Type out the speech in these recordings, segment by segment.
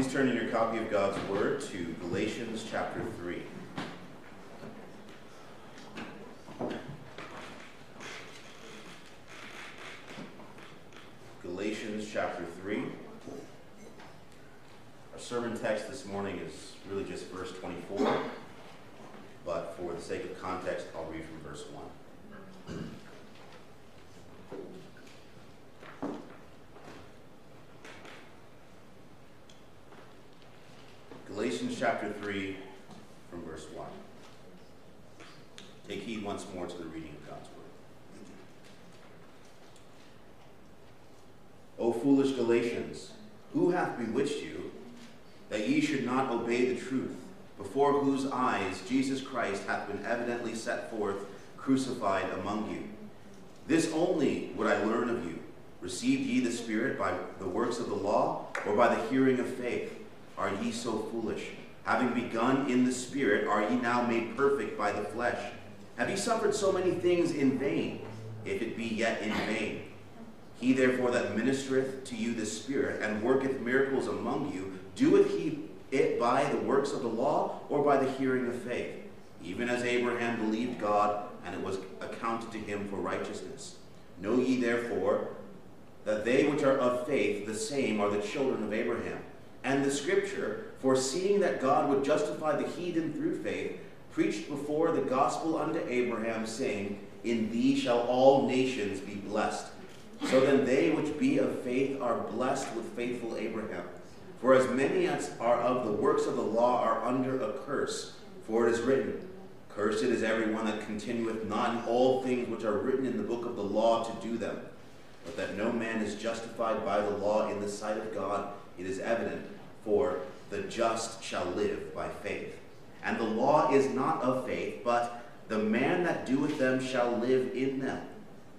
Please turn in your copy of God's Word to Galatians chapter 3. Galatians chapter 3. Our sermon text this morning is really just verse 24, but for the sake of context, I'll read from verse 1. Galatians chapter 3, from verse 1. Take heed once more to the reading of God's word. O foolish Galatians, who hath bewitched you, that ye should not obey the truth, before whose eyes Jesus Christ hath been evidently set forth, crucified among you? This only would I learn of you. Received ye the Spirit by the works of the law, or by the hearing of faith? are ye so foolish? Having begun in the Spirit, are ye now made perfect by the flesh? Have ye suffered so many things in vain, if it be yet in vain? He therefore that ministereth to you the Spirit, and worketh miracles among you, doeth he it by the works of the law, or by the hearing of faith? Even as Abraham believed God, and it was accounted to him for righteousness. Know ye therefore that they which are of faith, the same are the children of Abraham. And the scripture, foreseeing that God would justify the heathen through faith, preached before the gospel unto Abraham, saying, In thee shall all nations be blessed. So then they which be of faith are blessed with faithful Abraham. For as many as are of the works of the law are under a curse, for it is written, Cursed is everyone that continueth not in all things which are written in the book of the law to do them. But that no man is justified by the law in the sight of God it is evident, for the just shall live by faith. And the law is not of faith, but the man that doeth them shall live in them.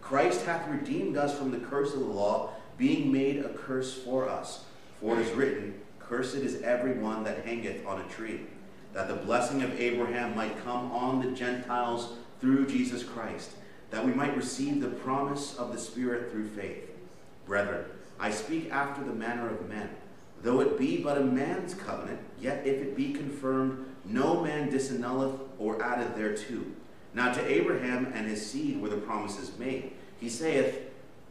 Christ hath redeemed us from the curse of the law, being made a curse for us. For it is written, Cursed is every one that hangeth on a tree, that the blessing of Abraham might come on the Gentiles through Jesus Christ, that we might receive the promise of the Spirit through faith. Brethren, I speak after the manner of men. Though it be but a man's covenant, yet if it be confirmed, no man disannulleth or addeth thereto. Now to Abraham and his seed were the promises made. He saith,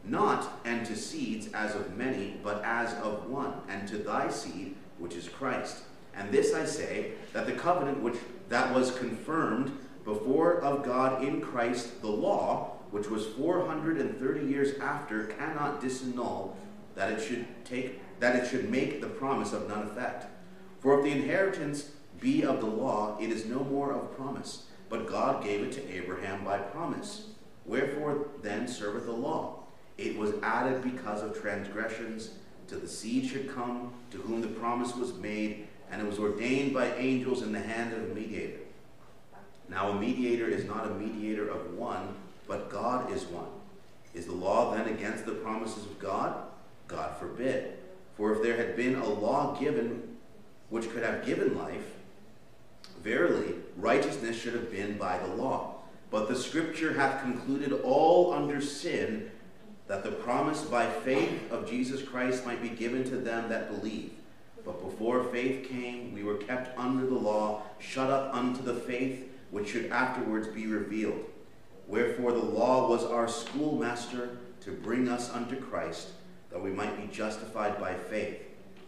Not and to seeds as of many, but as of one, and to thy seed, which is Christ. And this I say, that the covenant which that was confirmed before of God in Christ, the law, which was four hundred and thirty years after, cannot disannul, that it should take that it should make the promise of none effect. For if the inheritance be of the law, it is no more of promise, but God gave it to Abraham by promise. Wherefore then serveth the law? It was added because of transgressions, till the seed should come, to whom the promise was made, and it was ordained by angels in the hand of a mediator. Now a mediator is not a mediator of one, but God is one. Is the law then against the promises of God? God forbid. For if there had been a law given which could have given life, verily righteousness should have been by the law. But the scripture hath concluded all under sin, that the promise by faith of Jesus Christ might be given to them that believe. But before faith came, we were kept under the law, shut up unto the faith which should afterwards be revealed. Wherefore the law was our schoolmaster to bring us unto Christ that we might be justified by faith.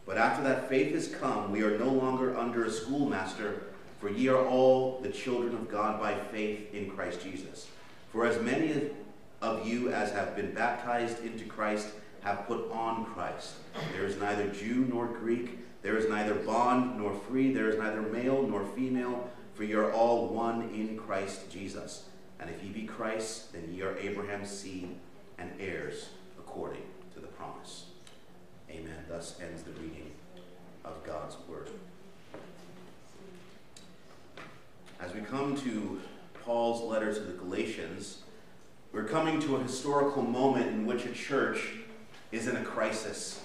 But after that faith has come, we are no longer under a schoolmaster, for ye are all the children of God by faith in Christ Jesus. For as many of you as have been baptized into Christ have put on Christ. There is neither Jew nor Greek, there is neither bond nor free, there is neither male nor female, for ye are all one in Christ Jesus. And if ye be Christ, then ye are Abraham's seed and heirs according promise. Amen. Thus ends the reading of God's word. As we come to Paul's letter to the Galatians, we're coming to a historical moment in which a church is in a crisis.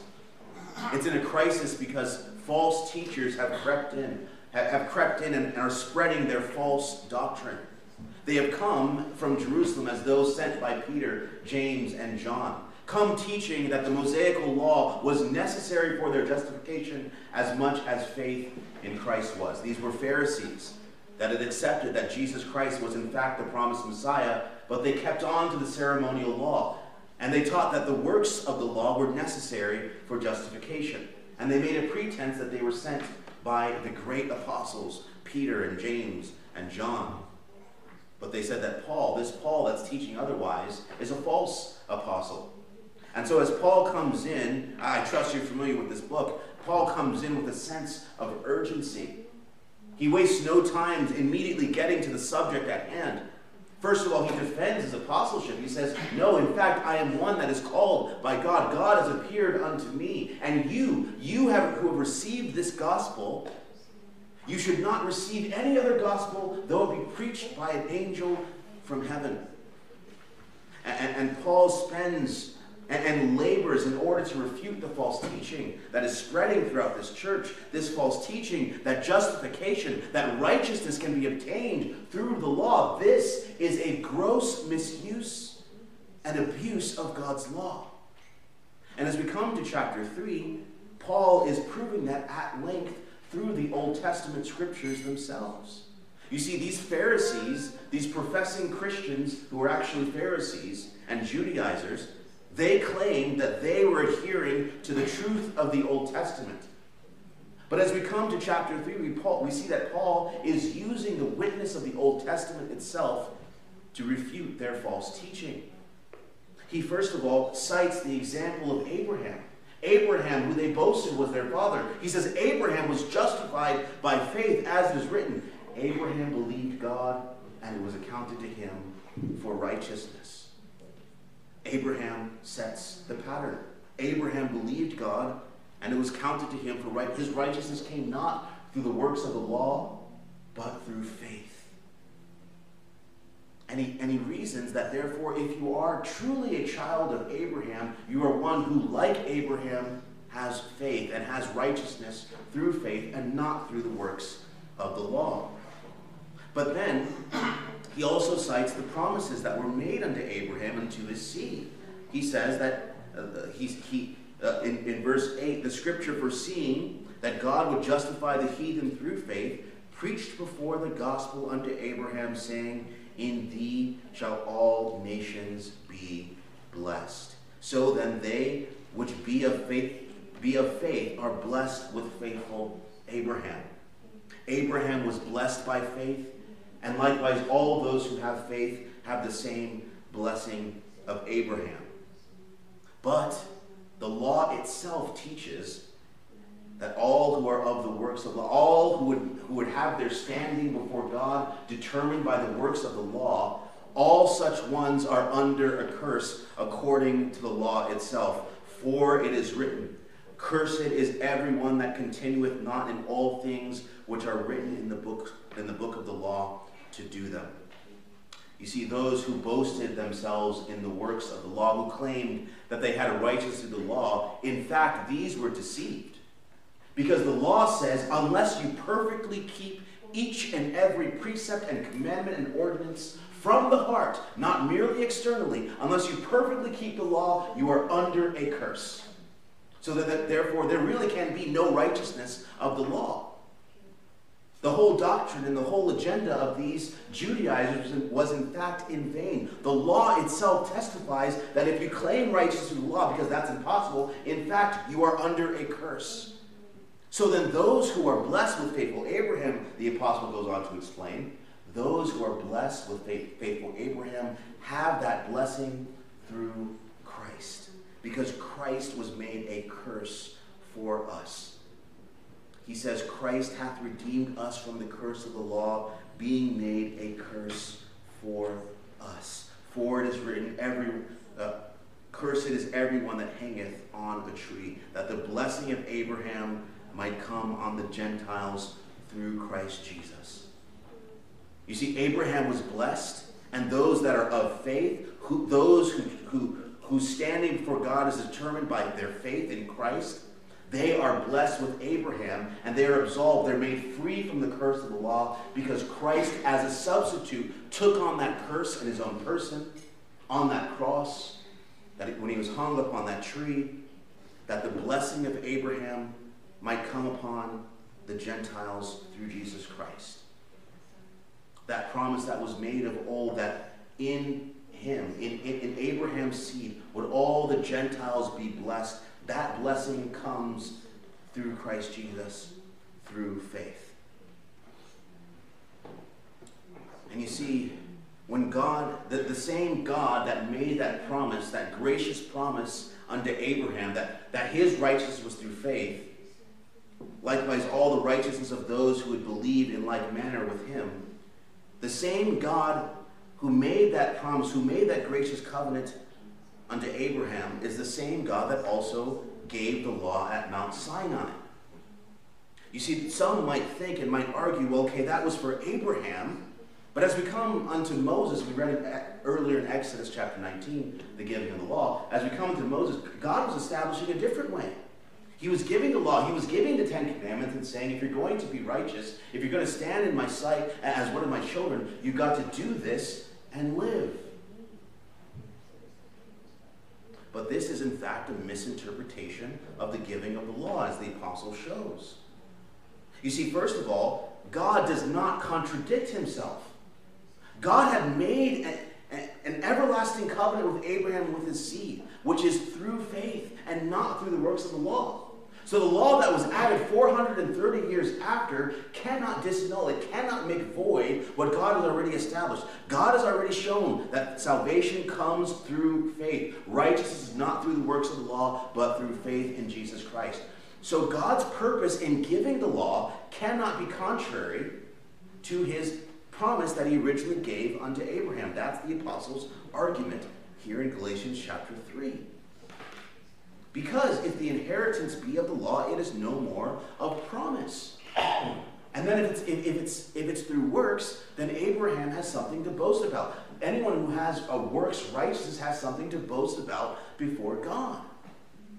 It's in a crisis because false teachers have crept in, have crept in and are spreading their false doctrine. They have come from Jerusalem as those sent by Peter, James, and John. Come teaching that the Mosaical law was necessary for their justification as much as faith in Christ was. These were Pharisees that had accepted that Jesus Christ was in fact the promised Messiah, but they kept on to the ceremonial law. And they taught that the works of the law were necessary for justification. And they made a pretense that they were sent by the great apostles, Peter and James and John. But they said that Paul, this Paul that's teaching otherwise, is a false apostle. And so as Paul comes in, I trust you're familiar with this book, Paul comes in with a sense of urgency. He wastes no time immediately getting to the subject at hand. First of all, he defends his apostleship. He says, No, in fact, I am one that is called by God. God has appeared unto me. And you, you have, who have received this gospel, you should not receive any other gospel, though it be preached by an angel from heaven. And, and Paul spends and, and labors in order to refute the false teaching that is spreading throughout this church. This false teaching that justification, that righteousness can be obtained through the law. This is a gross misuse and abuse of God's law. And as we come to chapter 3, Paul is proving that at length through the Old Testament scriptures themselves. You see, these Pharisees, these professing Christians who were actually Pharisees and Judaizers, they claimed that they were adhering to the truth of the Old Testament. But as we come to chapter 3, we, Paul, we see that Paul is using the witness of the Old Testament itself to refute their false teaching. He first of all cites the example of Abraham. Abraham, who they boasted was their father. He says Abraham was justified by faith, as it is written. Abraham believed God, and it was accounted to him for righteousness. Abraham sets the pattern. Abraham believed God, and it was counted to him for right. His righteousness came not through the works of the law, but through faith. And he, and he reasons that, therefore, if you are truly a child of Abraham, you are one who, like Abraham, has faith and has righteousness through faith and not through the works of the law. But then, he also cites the promises that were made unto Abraham and to his seed. He says that uh, he's, he, uh, in, in verse 8, the scripture foreseeing that God would justify the heathen through faith, preached before the gospel unto Abraham, saying, In thee shall all nations be blessed. So then they which be of faith be of faith are blessed with faithful Abraham. Abraham was blessed by faith. And likewise, all those who have faith have the same blessing of Abraham. But the law itself teaches that all who are of the works of the law, all who would, who would have their standing before God determined by the works of the law, all such ones are under a curse according to the law itself. For it is written, Cursed is everyone that continueth not in all things which are written in the book in the book of the law to do them. You see, those who boasted themselves in the works of the law, who claimed that they had a righteousness through the law, in fact, these were deceived. Because the law says, unless you perfectly keep each and every precept and commandment and ordinance from the heart, not merely externally, unless you perfectly keep the law, you are under a curse. So that, therefore, there really can be no righteousness of the law. The whole doctrine and the whole agenda of these Judaizers was in fact in vain. The law itself testifies that if you claim righteousness through the law, because that's impossible, in fact, you are under a curse. So then, those who are blessed with faithful Abraham, the apostle goes on to explain, those who are blessed with faithful Abraham have that blessing through Christ, because Christ was made a curse for us. He says, Christ hath redeemed us from the curse of the law, being made a curse for us. For it is written, every uh, cursed is everyone that hangeth on a tree, that the blessing of Abraham might come on the Gentiles through Christ Jesus. You see, Abraham was blessed, and those that are of faith, who, those who, who, whose standing for God is determined by their faith in Christ, they are blessed with Abraham and they are absolved. They're made free from the curse of the law because Christ, as a substitute, took on that curse in his own person on that cross. that when he was hung upon that tree, that the blessing of Abraham might come upon the Gentiles through Jesus Christ. That promise that was made of old, that in him, in, in, in Abraham's seed, would all the Gentiles be blessed. That blessing comes through Christ Jesus, through faith. And you see, when God, the, the same God that made that promise, that gracious promise unto Abraham, that, that his righteousness was through faith, likewise all the righteousness of those who would believe in like manner with him, the same God who made that promise, who made that gracious covenant unto Abraham, is the same God that also gave the law at Mount Sinai. You see, some might think and might argue, well, okay, that was for Abraham. But as we come unto Moses, we read earlier in Exodus chapter 19, the giving of the law. As we come to Moses, God was establishing a different way. He was giving the law, he was giving the Ten Commandments and saying, if you're going to be righteous, if you're going to stand in my sight as one of my children, you've got to do this and live. But this is, in fact, a misinterpretation of the giving of the law, as the apostle shows. You see, first of all, God does not contradict himself. God had made a, a, an everlasting covenant with Abraham and with his seed, which is through faith and not through the works of the law. So the law that was added 430 years after cannot disannul, it cannot make void what God has already established. God has already shown that salvation comes through faith. Righteousness is not through the works of the law, but through faith in Jesus Christ. So God's purpose in giving the law cannot be contrary to his promise that he originally gave unto Abraham. That's the apostles' argument here in Galatians chapter 3. Because if the inheritance be of the law, it is no more of promise. And then if it's, if, if, it's, if it's through works, then Abraham has something to boast about. Anyone who has a works righteousness has something to boast about before God.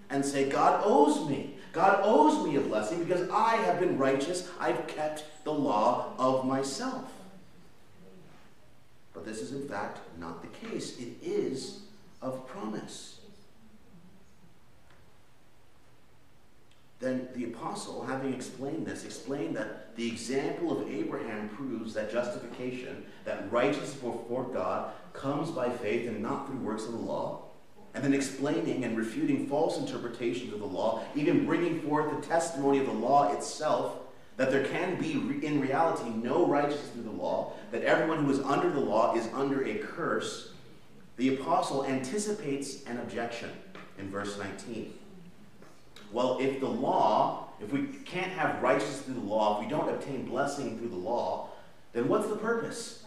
And say, God owes me. God owes me a blessing because I have been righteous. I've kept the law of myself. But this is in fact not the case. It is of promise. Then the apostle, having explained this, explained that the example of Abraham proves that justification, that righteousness before God, comes by faith and not through works of the law. And then explaining and refuting false interpretations of the law, even bringing forth the testimony of the law itself, that there can be, in reality, no righteousness through the law, that everyone who is under the law is under a curse. The apostle anticipates an objection in verse 19. Well, if the law, if we can't have righteousness through the law, if we don't obtain blessing through the law, then what's the purpose?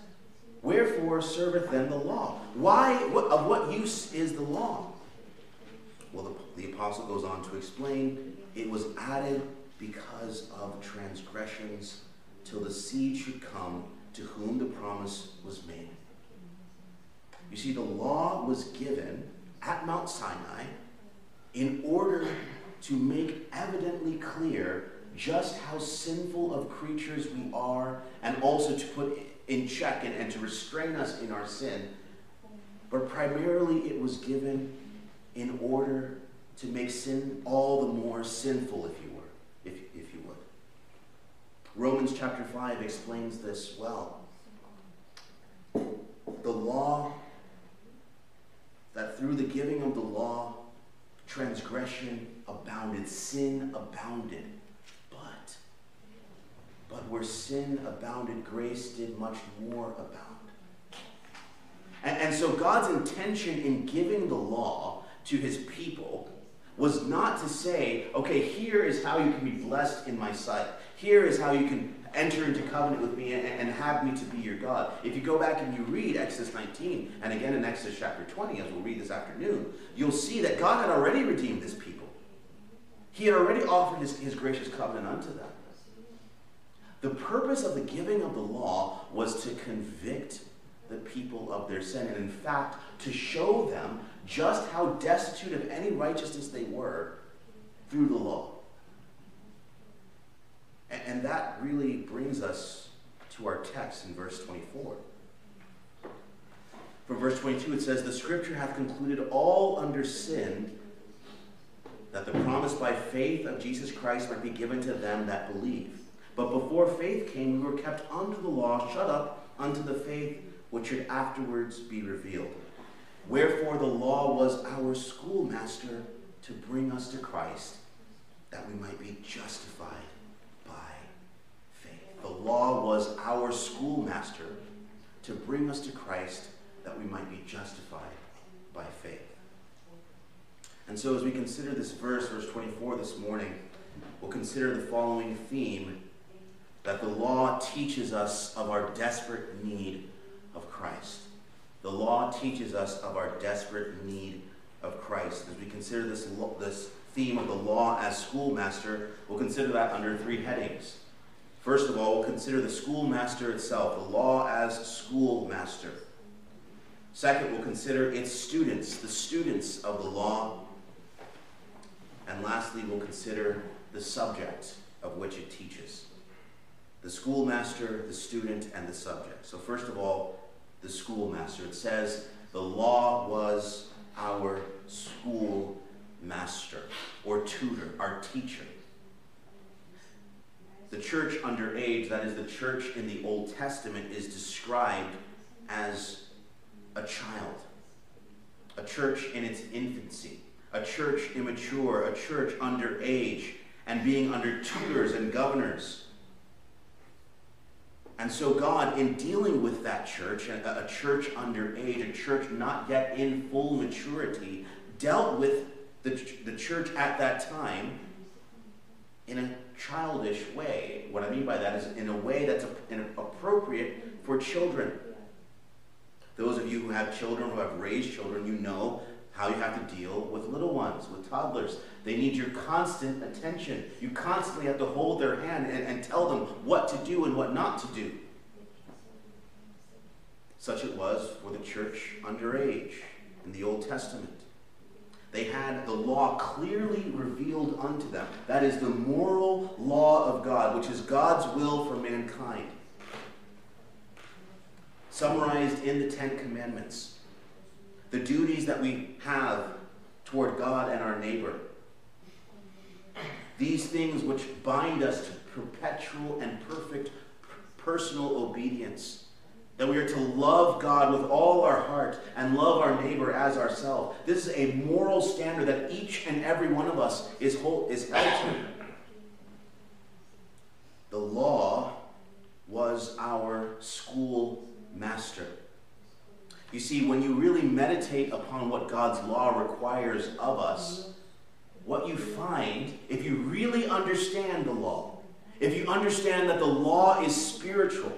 Wherefore serveth then the law? Why, what, of what use is the law? Well, the, the apostle goes on to explain it was added because of transgressions till the seed should come to whom the promise was made. You see, the law was given at Mount Sinai in order to make evidently clear just how sinful of creatures we are, and also to put in check and, and to restrain us in our sin. But primarily, it was given in order to make sin all the more sinful, if you were, if, if you would. Romans chapter 5 explains this well. The law, that through the giving of the law, transgression abounded, sin abounded. But, but where sin abounded, grace did much more abound. And, and so God's intention in giving the law to his people was not to say, okay, here is how you can be blessed in my sight. Here is how you can enter into covenant with me and, and, have me to be your God. If you go back and you read Exodus 19, and again in Exodus chapter 20, as we'll read this afternoon, you'll see that God had already redeemed this people. He had already offered his, his gracious covenant unto them. The purpose of the giving of the law was to convict the people of their sin, and in fact, to show them just how destitute of any righteousness they were through the law. And, that really brings us to our text in verse 24. From verse 22, it says, The scripture hath concluded all under sin, that the promise by faith of Jesus Christ might be given to them that believe. But before faith came, we were kept under the law, shut up unto the faith which should afterwards be revealed. Wherefore the law was our schoolmaster to bring us to Christ, that we might be justified by faith. The law was our schoolmaster to bring us to Christ, that we might be justified by faith. And so, as we consider this verse, verse 24, this morning, we'll consider the following theme that the law teaches us of our desperate need of Christ. The law teaches us of our desperate need of Christ. As we consider this, this theme of the law as schoolmaster, we'll consider that under three headings. First of all, we'll consider the schoolmaster itself, the law as schoolmaster. Second, we'll consider its students, the students of the law. And lastly, we'll consider the subject of which it teaches the schoolmaster, the student, and the subject. So, first of all, the schoolmaster. It says, the law was our schoolmaster, or tutor, our teacher. The church under age, that is, the church in the Old Testament, is described as a child, a church in its infancy, a church immature, a church under age, and being under tutors and governors and so, God, in dealing with that church, a church under age, a church not yet in full maturity, dealt with the, the church at that time in a childish way. What I mean by that is in a way that's appropriate for children. Those of you who have children, who have raised children, you know how you have to deal with little ones, with toddlers. They need your constant attention. You constantly have to hold their hand and, and tell them what to do and what not to do. Such it was for the church underage in the Old Testament. They had the law clearly revealed unto them. That is the moral law of God, which is God's will for mankind. Summarized in the Ten Commandments the duties that we have toward God and our neighbor. These things which bind us to perpetual and perfect personal obedience. That we are to love God with all our heart and love our neighbor as ourselves. This is a moral standard that each and every one of us is, hold, is held to. The law was our school master. You see, when you really meditate upon what God's law requires of us, what you find, if you really understand the law, if you understand that the law is spiritual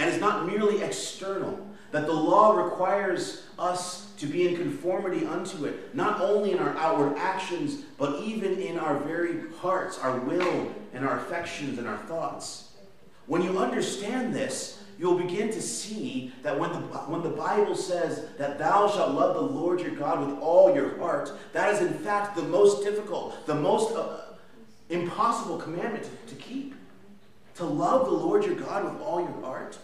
and is not merely external, that the law requires us to be in conformity unto it, not only in our outward actions, but even in our very hearts, our will, and our affections and our thoughts. When you understand this, you'll begin to see that when the, when the Bible says that thou shalt love the Lord your God with all your heart, that is in fact the most difficult, the most uh, impossible commandment to, to keep. To love the Lord your God with all your heart.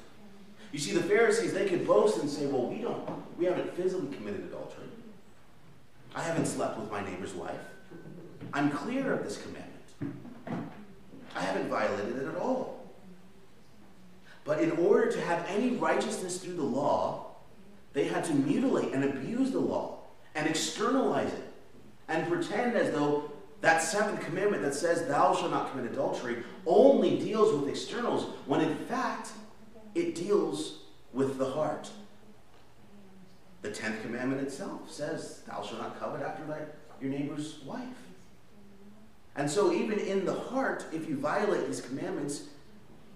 You see, the Pharisees, they could boast and say, well, we don't, we haven't physically committed adultery. I haven't slept with my neighbor's wife. I'm clear of this commandment. I haven't violated it at all. But in order to have any righteousness through the law, they had to mutilate and abuse the law and externalize it and pretend as though that seventh commandment that says, Thou shalt not commit adultery, only deals with externals, when in fact it deals with the heart. The tenth commandment itself says, Thou shalt not covet after thy, your neighbor's wife. And so, even in the heart, if you violate these commandments,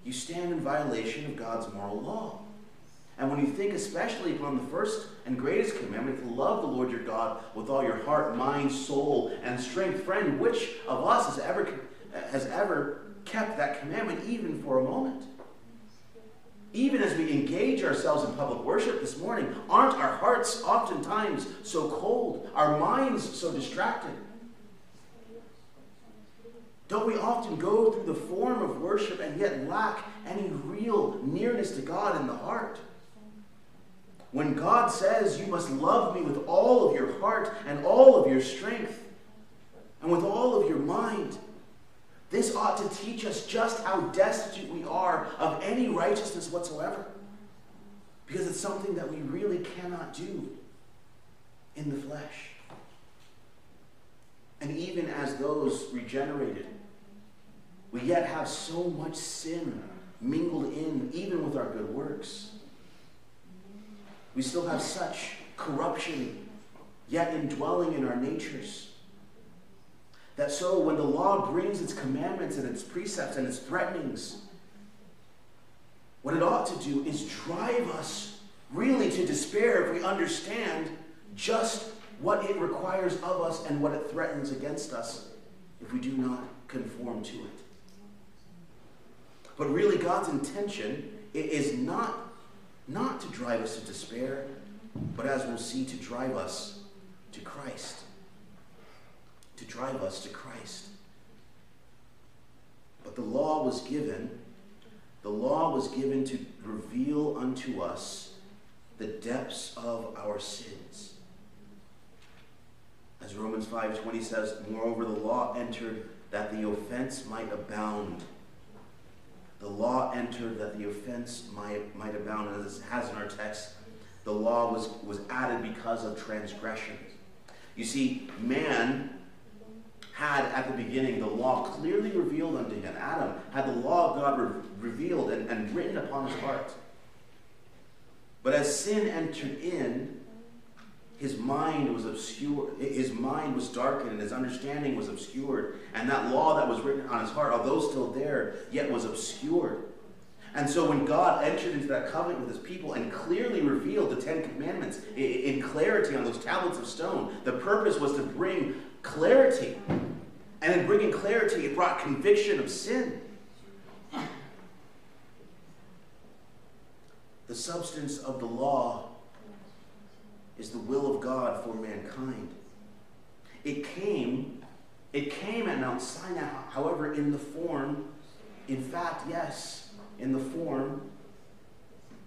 you stand in violation of God's moral law. And when you think especially upon the first and greatest commandment, to love the Lord your God with all your heart, mind, soul, and strength, friend, which of us has ever, has ever kept that commandment even for a moment? Even as we engage ourselves in public worship this morning, aren't our hearts oftentimes so cold, our minds so distracted? Don't we often go through the form of worship and yet lack any real nearness to God in the heart? When God says you must love me with all of your heart and all of your strength and with all of your mind, this ought to teach us just how destitute we are of any righteousness whatsoever. Because it's something that we really cannot do in the flesh. And even as those regenerated, we yet have so much sin mingled in, even with our good works. We still have such corruption yet indwelling in our natures. That so when the law brings its commandments and its precepts and its threatenings, what it ought to do is drive us really to despair if we understand just what it requires of us and what it threatens against us if we do not conform to it. But really, God's intention is not, not to drive us to despair, but as we'll see, to drive us to Christ. To drive us to Christ. But the law was given, the law was given to reveal unto us the depths of our sins. As Romans 5:20 says, moreover the law entered that the offense might abound. The law entered that the offense might, might abound. And as it has in our text, the law was, was added because of transgression. You see, man had at the beginning the law clearly revealed unto him. Adam had the law of God re- revealed and, and written upon his heart. But as sin entered in, his mind was obscured. His mind was darkened and his understanding was obscured. And that law that was written on his heart, although still there, yet was obscured. And so when God entered into that covenant with his people and clearly revealed the Ten Commandments in clarity on those tablets of stone, the purpose was to bring clarity. And in bringing clarity, it brought conviction of sin. The substance of the law is the will of God for mankind. It came, it came at Mount Sinai, however, in the form, in fact, yes, in the form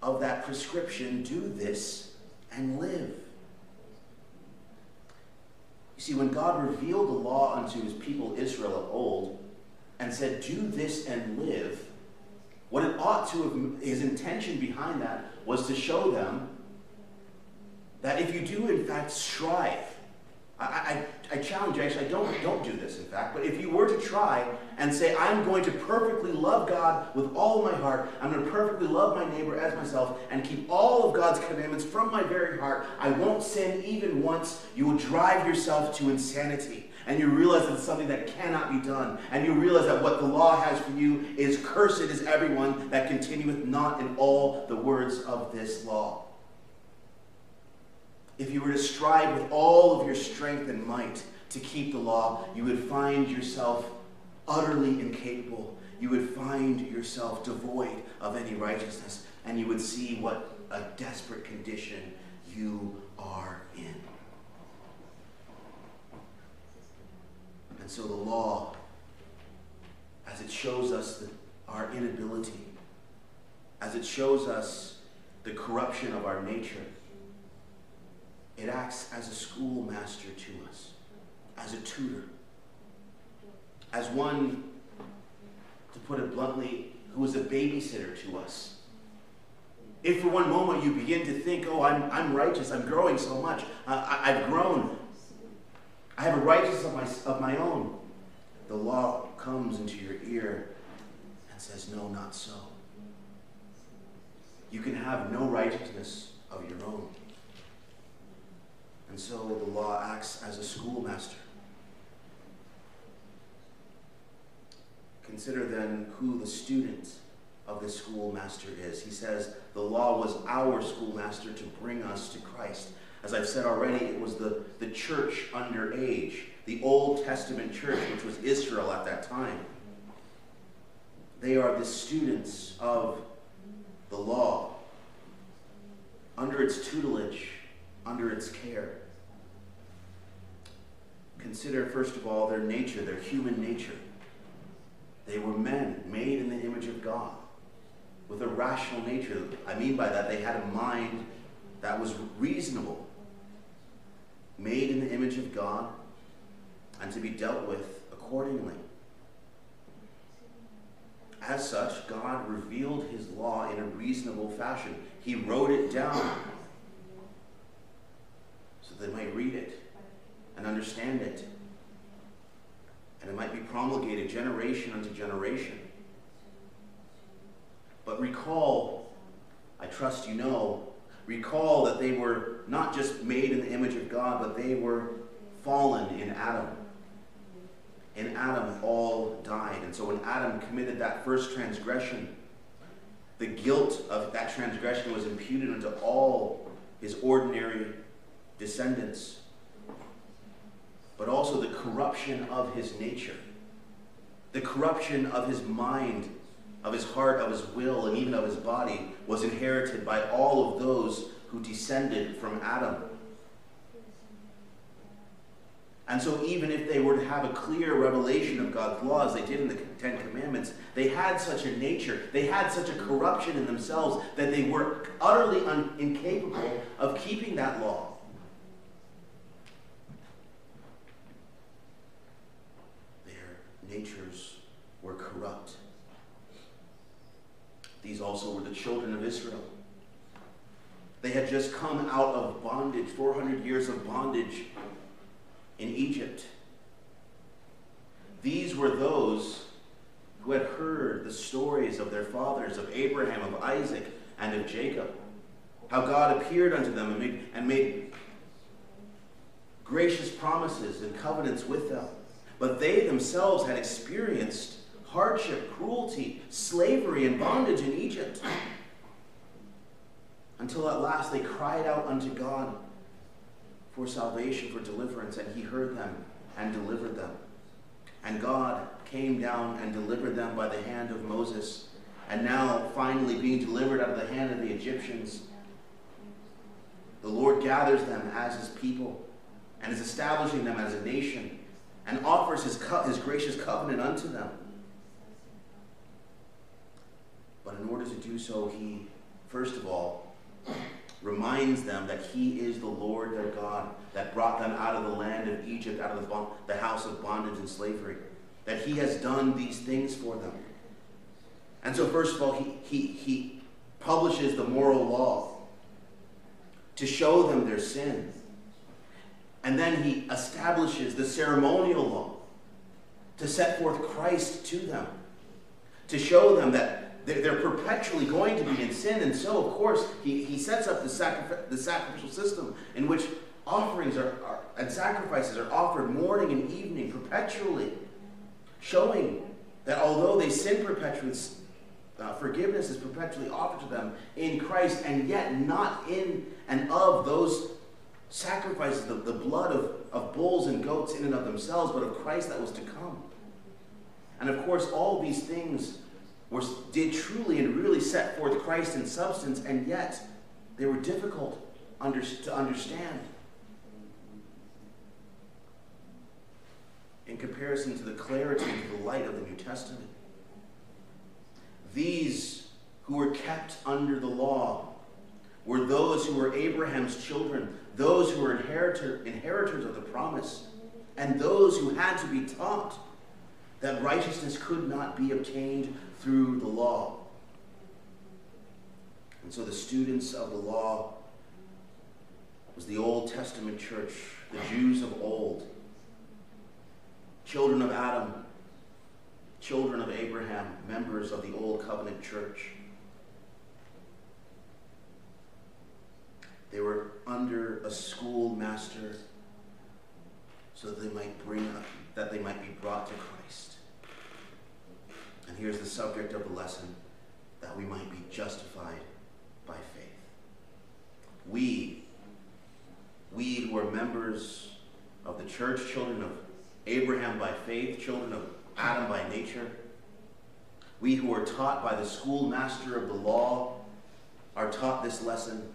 of that prescription do this and live. You see, when God revealed the law unto his people Israel of old and said, Do this and live, what it ought to have, his intention behind that was to show them that if you do in fact strive, I, I, I, challenge you, actually, don't, don't do this in fact, but if you were to try and say, I'm going to perfectly love God with all my heart, I'm going to perfectly love my neighbor as myself, and keep all of God's commandments from my very heart, I won't sin even once, you will drive yourself to insanity. And you realize that it's something that cannot be done. And you realize that what the law has for you is cursed is everyone that continueth not in all the words of this law if you were to strive with all of your strength and might to keep the law, you would find yourself utterly incapable. You would find yourself devoid of any righteousness, and you would see what a desperate condition you are in. And so the law, as it shows us the, our inability, as it shows us the corruption of our nature, it acts as a schoolmaster to us, as a tutor, as one, to put it bluntly, who is a babysitter to us. If for one moment you begin to think, oh, I'm, I'm righteous, I'm growing so much, I, have grown, I have a righteousness of my, of my own, the law comes into your ear and says, no, not so. You can have no righteousness of your own. And so the law acts as a schoolmaster. Consider then who the student of this schoolmaster is. He says the law was our schoolmaster to bring us to Christ. As I've said already, it was the, the church under age, the Old Testament church, which was Israel at that time. They are the students of the law, under its tutelage, under its care. Consider, first of all, their nature, their human nature. They were men made in the image of God with a rational nature. I mean by that, they had a mind that was reasonable, made in the image of God, and to be dealt with accordingly. As such, God revealed his law in a reasonable fashion. He wrote it down so they might read it and understand it. And it might be promulgated generation unto generation. But recall, I trust you know, recall that they were not just made in the image of God, but they were fallen in Adam. In Adam, all died. And so when Adam committed that first transgression, the guilt of that transgression was imputed unto all his ordinary descendants, but also the corruption of his nature, the corruption of his mind, of his heart, of his will, and even of his body was inherited by all of those who descended from Adam. And so, even if they were to have a clear revelation of God's laws, they did in the Ten Commandments, they had such a nature, they had such a corruption in themselves that they were utterly un- incapable of keeping that law. Their natures were corrupt. These also were the children of Israel. They had just come out of bondage, 400 years of bondage in Egypt. These were those who had heard the stories of their fathers, of Abraham, of Isaac, and of Jacob. How God appeared unto them and made, and made gracious promises and covenants with them. But they themselves had experienced hardship, cruelty, slavery, and bondage in Egypt. Until at last they cried out unto God for salvation, for deliverance, and he heard them and delivered them. And God came down and delivered them by the hand of Moses. And now, finally, being delivered out of the hand of the Egyptians, the Lord gathers them as his people and is establishing them as a nation and offers his, co- his gracious covenant unto them. But in order to do so, he, first of all, reminds them that he is the Lord their God that brought them out of the land of Egypt, out of the, bond, the house of bondage and slavery, that he has done these things for them. And so, first of all, he, he, he publishes the moral law to show them their sin. And then he establishes the ceremonial law to set forth Christ to them, to show them that they're perpetually going to be in sin. And so, of course, he, he sets up the, sacrif- the sacrificial system in which offerings are, are, and sacrifices are offered morning and evening perpetually, showing that although they sin perpetually, uh, forgiveness is perpetually offered to them in Christ, and yet not in and of those sacrifices, the, the blood of, of bulls and goats in and of themselves, but of Christ that was to come. And of course, all these things were, did truly and really set forth Christ in substance, and yet they were difficult under, to understand. In comparison to the clarity and the light of the New Testament. These who were kept under the law were those who were Abraham's children, those who were inheritor, inheritors of the promise, and those who had to be taught that righteousness could not be obtained through the law. And so the students of the law was the Old Testament church, the Jews of old, children of Adam, children of Abraham, members of the Old Covenant church. They were under a schoolmaster so that they might bring up, that they might be brought to Christ. And here's the subject of the lesson that we might be justified by faith. We, we who are members of the church, children of Abraham by faith, children of Adam by nature, we who are taught by the schoolmaster of the law are taught this lesson.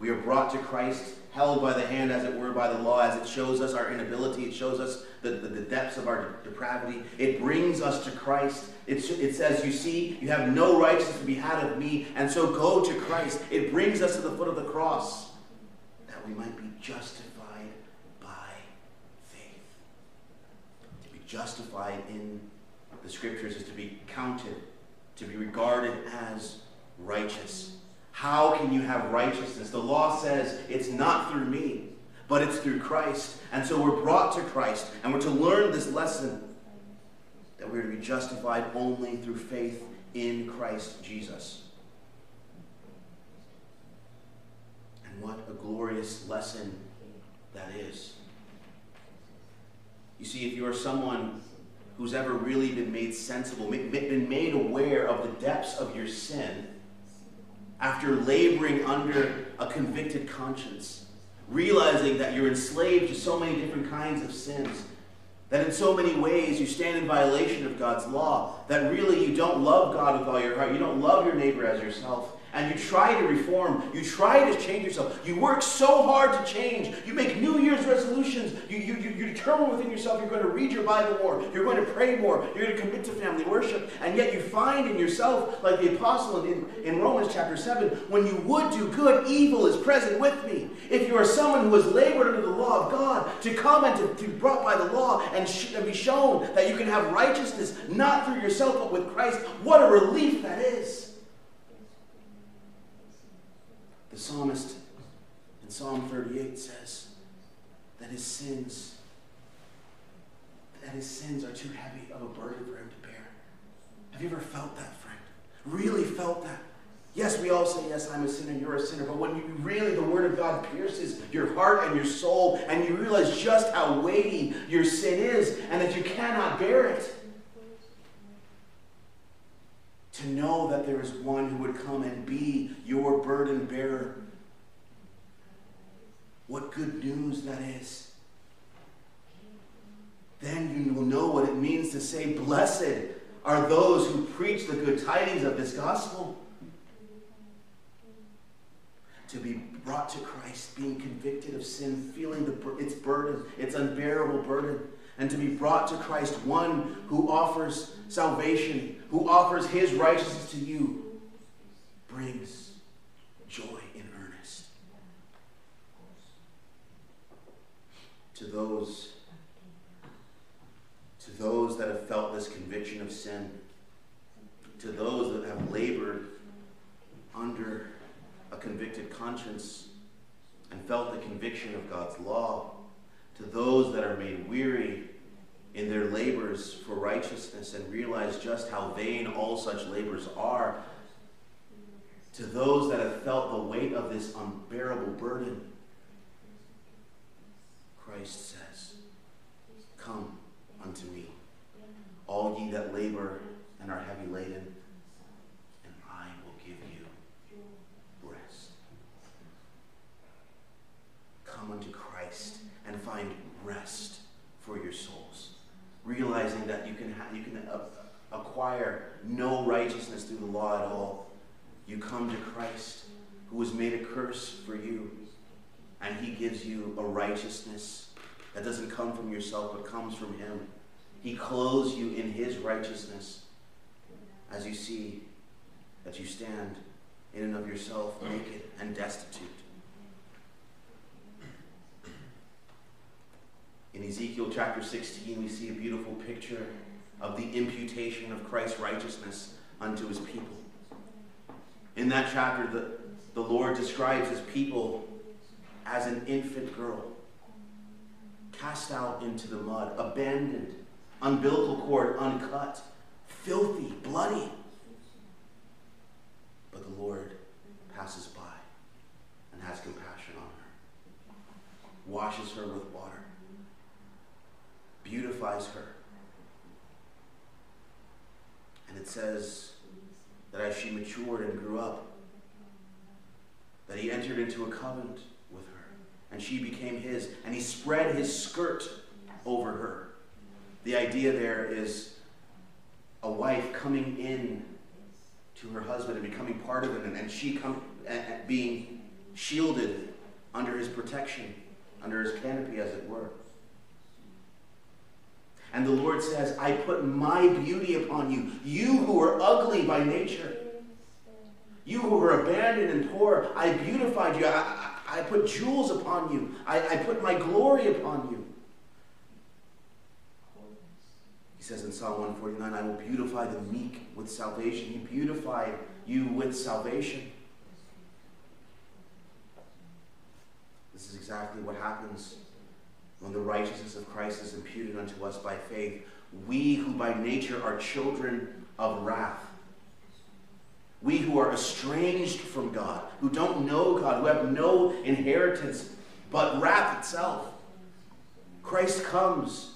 We are brought to Christ, held by the hand, as it were, by the law, as it shows us our inability, it shows us the, the, the depths of our depravity. It brings us to Christ. It, it says, You see, you have no righteousness to be had of me, and so go to Christ. It brings us to the foot of the cross. that we might be justified by faith. To be justified in the scriptures is to be counted, to be regarded as righteous. How can you have righteousness? The law says it's not through me, but it's through Christ. And so we're brought to Christ, and we're to learn this lesson that we're to be justified only through faith in Christ Jesus. And what a glorious lesson that is. You see, if you are someone who's ever really been made sensible, been made aware of the depths of your sin, after laboring under a convicted conscience, realizing that you're enslaved to so many different kinds of sins, that in so many ways you stand in violation of God's law, that really you don't love God with all your heart, you don't love your neighbor as yourself, and you try to reform, you try to change yourself. You work so hard to change. You make New Year's resolutions. You, you, you, determine within yourself you're going to read your Bible more, you're going to pray more, you're going to commit to family worship, and yet you find in yourself, like the apostle in, in Romans chapter 7, when you would do good, evil is present with me. If you are someone who has labored under the law of God, to come and to, to be brought by the law and, sh- and be shown that you can have righteousness not through yourself but with Christ, what a relief that is. The psalmist in Psalm 38 says that his sins that his sins are too heavy of a burden for him to bear. Have you ever felt that, friend? Really felt that? Yes, we all say, Yes, I'm a sinner, you're a sinner. But when you really, the Word of God pierces your heart and your soul, and you realize just how weighty your sin is, and that you cannot bear it, to know that there is one who would come and be your burden bearer. What good news that is. Then you will know what it means to say, Blessed are those who preach the good tidings of this gospel. To be brought to Christ, being convicted of sin, feeling the, its burden, its unbearable burden and to be brought to Christ, one who offers salvation, who offers his righteousness to you, brings joy in earnest. To those, to those that have felt this conviction of sin, to those that have labored under a convicted conscience and felt the conviction of God's law, to those that are made weary in their labors for righteousness and realize just how vain all such labors are, to those that have felt the weight of this unbearable burden, Christ says, Come unto me, all ye that labor and are heavy laden, and I will give you rest. Come unto Christ and find rest for your souls. Realizing that you can, ha- you can uh, acquire no righteousness through the law at all. You come to Christ, who was made a curse for you, and he gives you a righteousness that doesn't come from yourself but comes from him. He clothes you in his righteousness as you see that you stand in and of yourself naked and destitute. In Ezekiel chapter 16, we see a beautiful picture of the imputation of Christ's righteousness unto his people. In that chapter, the, the Lord describes his people as an infant girl, cast out into the mud, abandoned, umbilical cord uncut, filthy, bloody. But the Lord passes by and has compassion on her, washes her with water beautifies her. And it says that as she matured and grew up, that he entered into a covenant and she became his, and he spread his skirt over her. The idea there is a wife coming in to her husband and becoming part of him, and she come, being shielded under his protection, under his canopy, as it were. And the Lord says, I put my beauty upon you, you who are ugly by nature. You who are abandoned and poor, I beautified you. I, I put jewels upon you. I, I put my glory upon you. He says in Psalm 149, I will beautify the meek with salvation. He beautified you with salvation. This is exactly what happens when the righteousness of Christ is imputed unto us by faith. We who by nature are children of wrath we who are estranged from God, who don't know God, who have no inheritance but wrath itself. Christ comes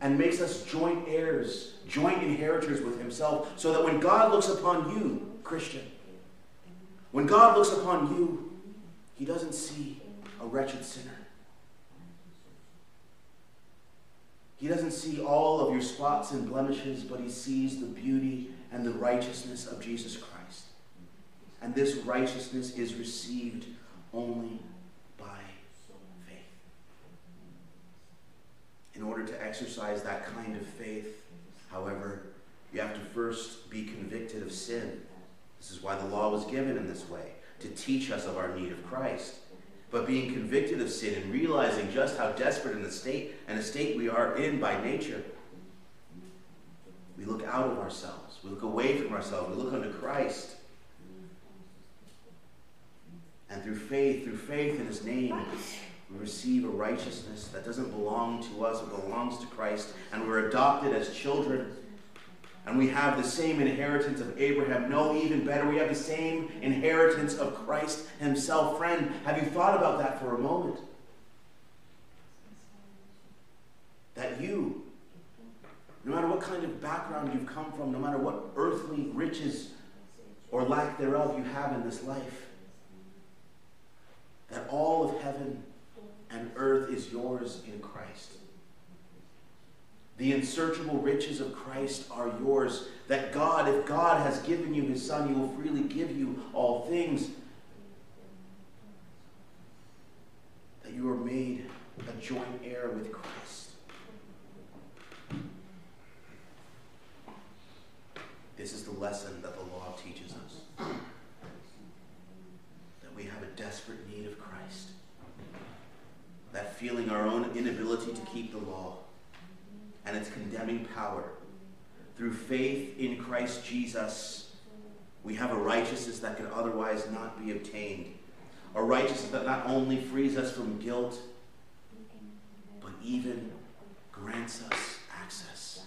and makes us joint heirs, joint inheritors with himself, so that when God looks upon you, Christian, when God looks upon you, he doesn't see a wretched sinner. He doesn't see all of your spots and blemishes, but he sees the beauty and the righteousness of Jesus Christ. And this righteousness is received only by faith. In order to exercise that kind of faith, however, you have to first be convicted of sin. This is why the law was given in this way, to teach us of our need of Christ. But being convicted of sin and realizing just how desperate in a state and a state we are in by nature, we look out of ourselves. We look away from ourselves. We look unto Christ. And through faith, through faith in his name, we receive a righteousness that doesn't belong to us, it belongs to Christ. And we're adopted as children. And we have the same inheritance of Abraham. No, even better, we have the same inheritance of Christ himself. Friend, have you thought about that for a moment? That you, no matter what kind of background you've come from, no matter what earthly riches or lack thereof you have in this life, that all of heaven and earth is yours in Christ. The unsearchable riches of Christ are yours. That God, if God has given you his Son, he will freely give you all things. That you are made a joint heir with Christ. This is the lesson that the law teaches us. That we have a desperate need of Christ. That feeling our own inability to keep the law and its condemning power. Through faith in Christ Jesus, we have a righteousness that could otherwise not be obtained. A righteousness that not only frees us from guilt, but even grants us access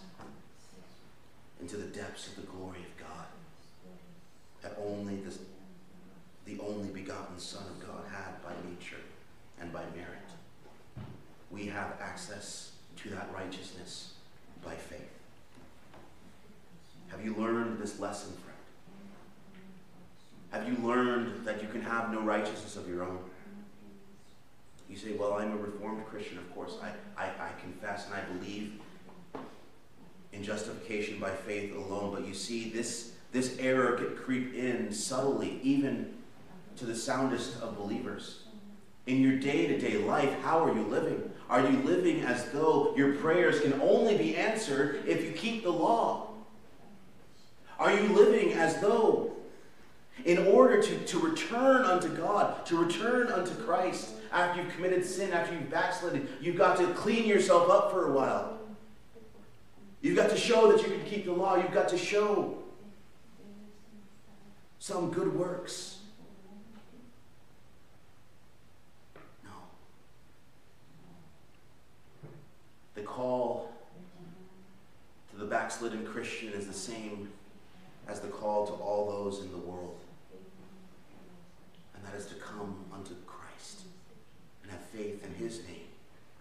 into the depths of the glory of God that only the, the only begotten Son of God had by nature and by merit. We have access to that righteousness by faith. Have you learned this lesson, friend? Have you learned that you can have no righteousness of your own? You say, Well, I'm a Reformed Christian, of course. I, I, I confess and I believe in justification by faith alone. But you see, this, this error can creep in subtly, even to the soundest of believers. In your day to day life, how are you living? Are you living as though your prayers can only be answered if you keep the law? Are you living as though, in order to, to return unto God, to return unto Christ, after you've committed sin, after you've backslidden, you've got to clean yourself up for a while? You've got to show that you can keep the law. You've got to show some good works. The call to the backslidden Christian is the same as the call to all those in the world. And that is to come unto Christ and have faith in his name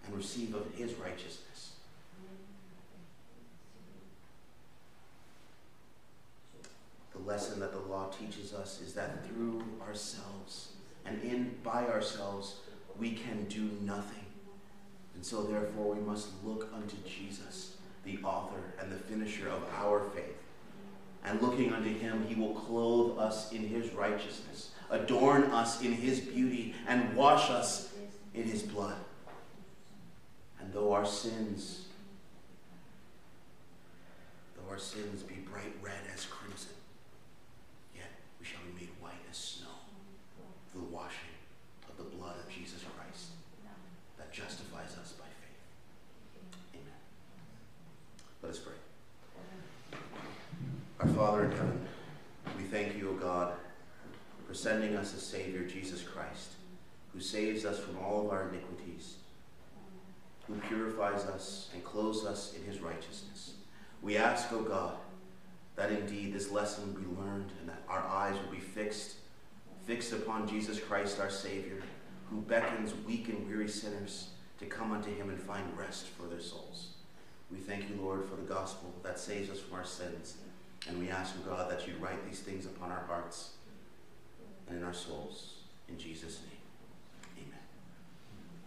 and receive of his righteousness. The lesson that the law teaches us is that through ourselves and in by ourselves we can do nothing. And so, therefore, we must look unto Jesus, the author and the finisher of our faith. And looking unto him, he will clothe us in his righteousness, adorn us in his beauty, and wash us in his blood. And though our sins, though our sins be bright red as crimson, yet we shall be made white as snow through the washing of of the blood of Jesus Christ that justifies us by faith. Amen. Let us pray. Our Father in heaven, we thank you, O God, for sending us a Savior, Jesus Christ, who saves us from all of our iniquities, who purifies us and clothes us in his righteousness. We ask, O God, that indeed this lesson will be learned and that our eyes will be fixed, fixed upon Jesus Christ, our Savior, who beckons weak and weary sinners to come unto him and find rest for their souls. We thank you, Lord, for the gospel that saves us from our sins. And we ask, O God, that you write these things upon our hearts and in our souls. In Jesus' name.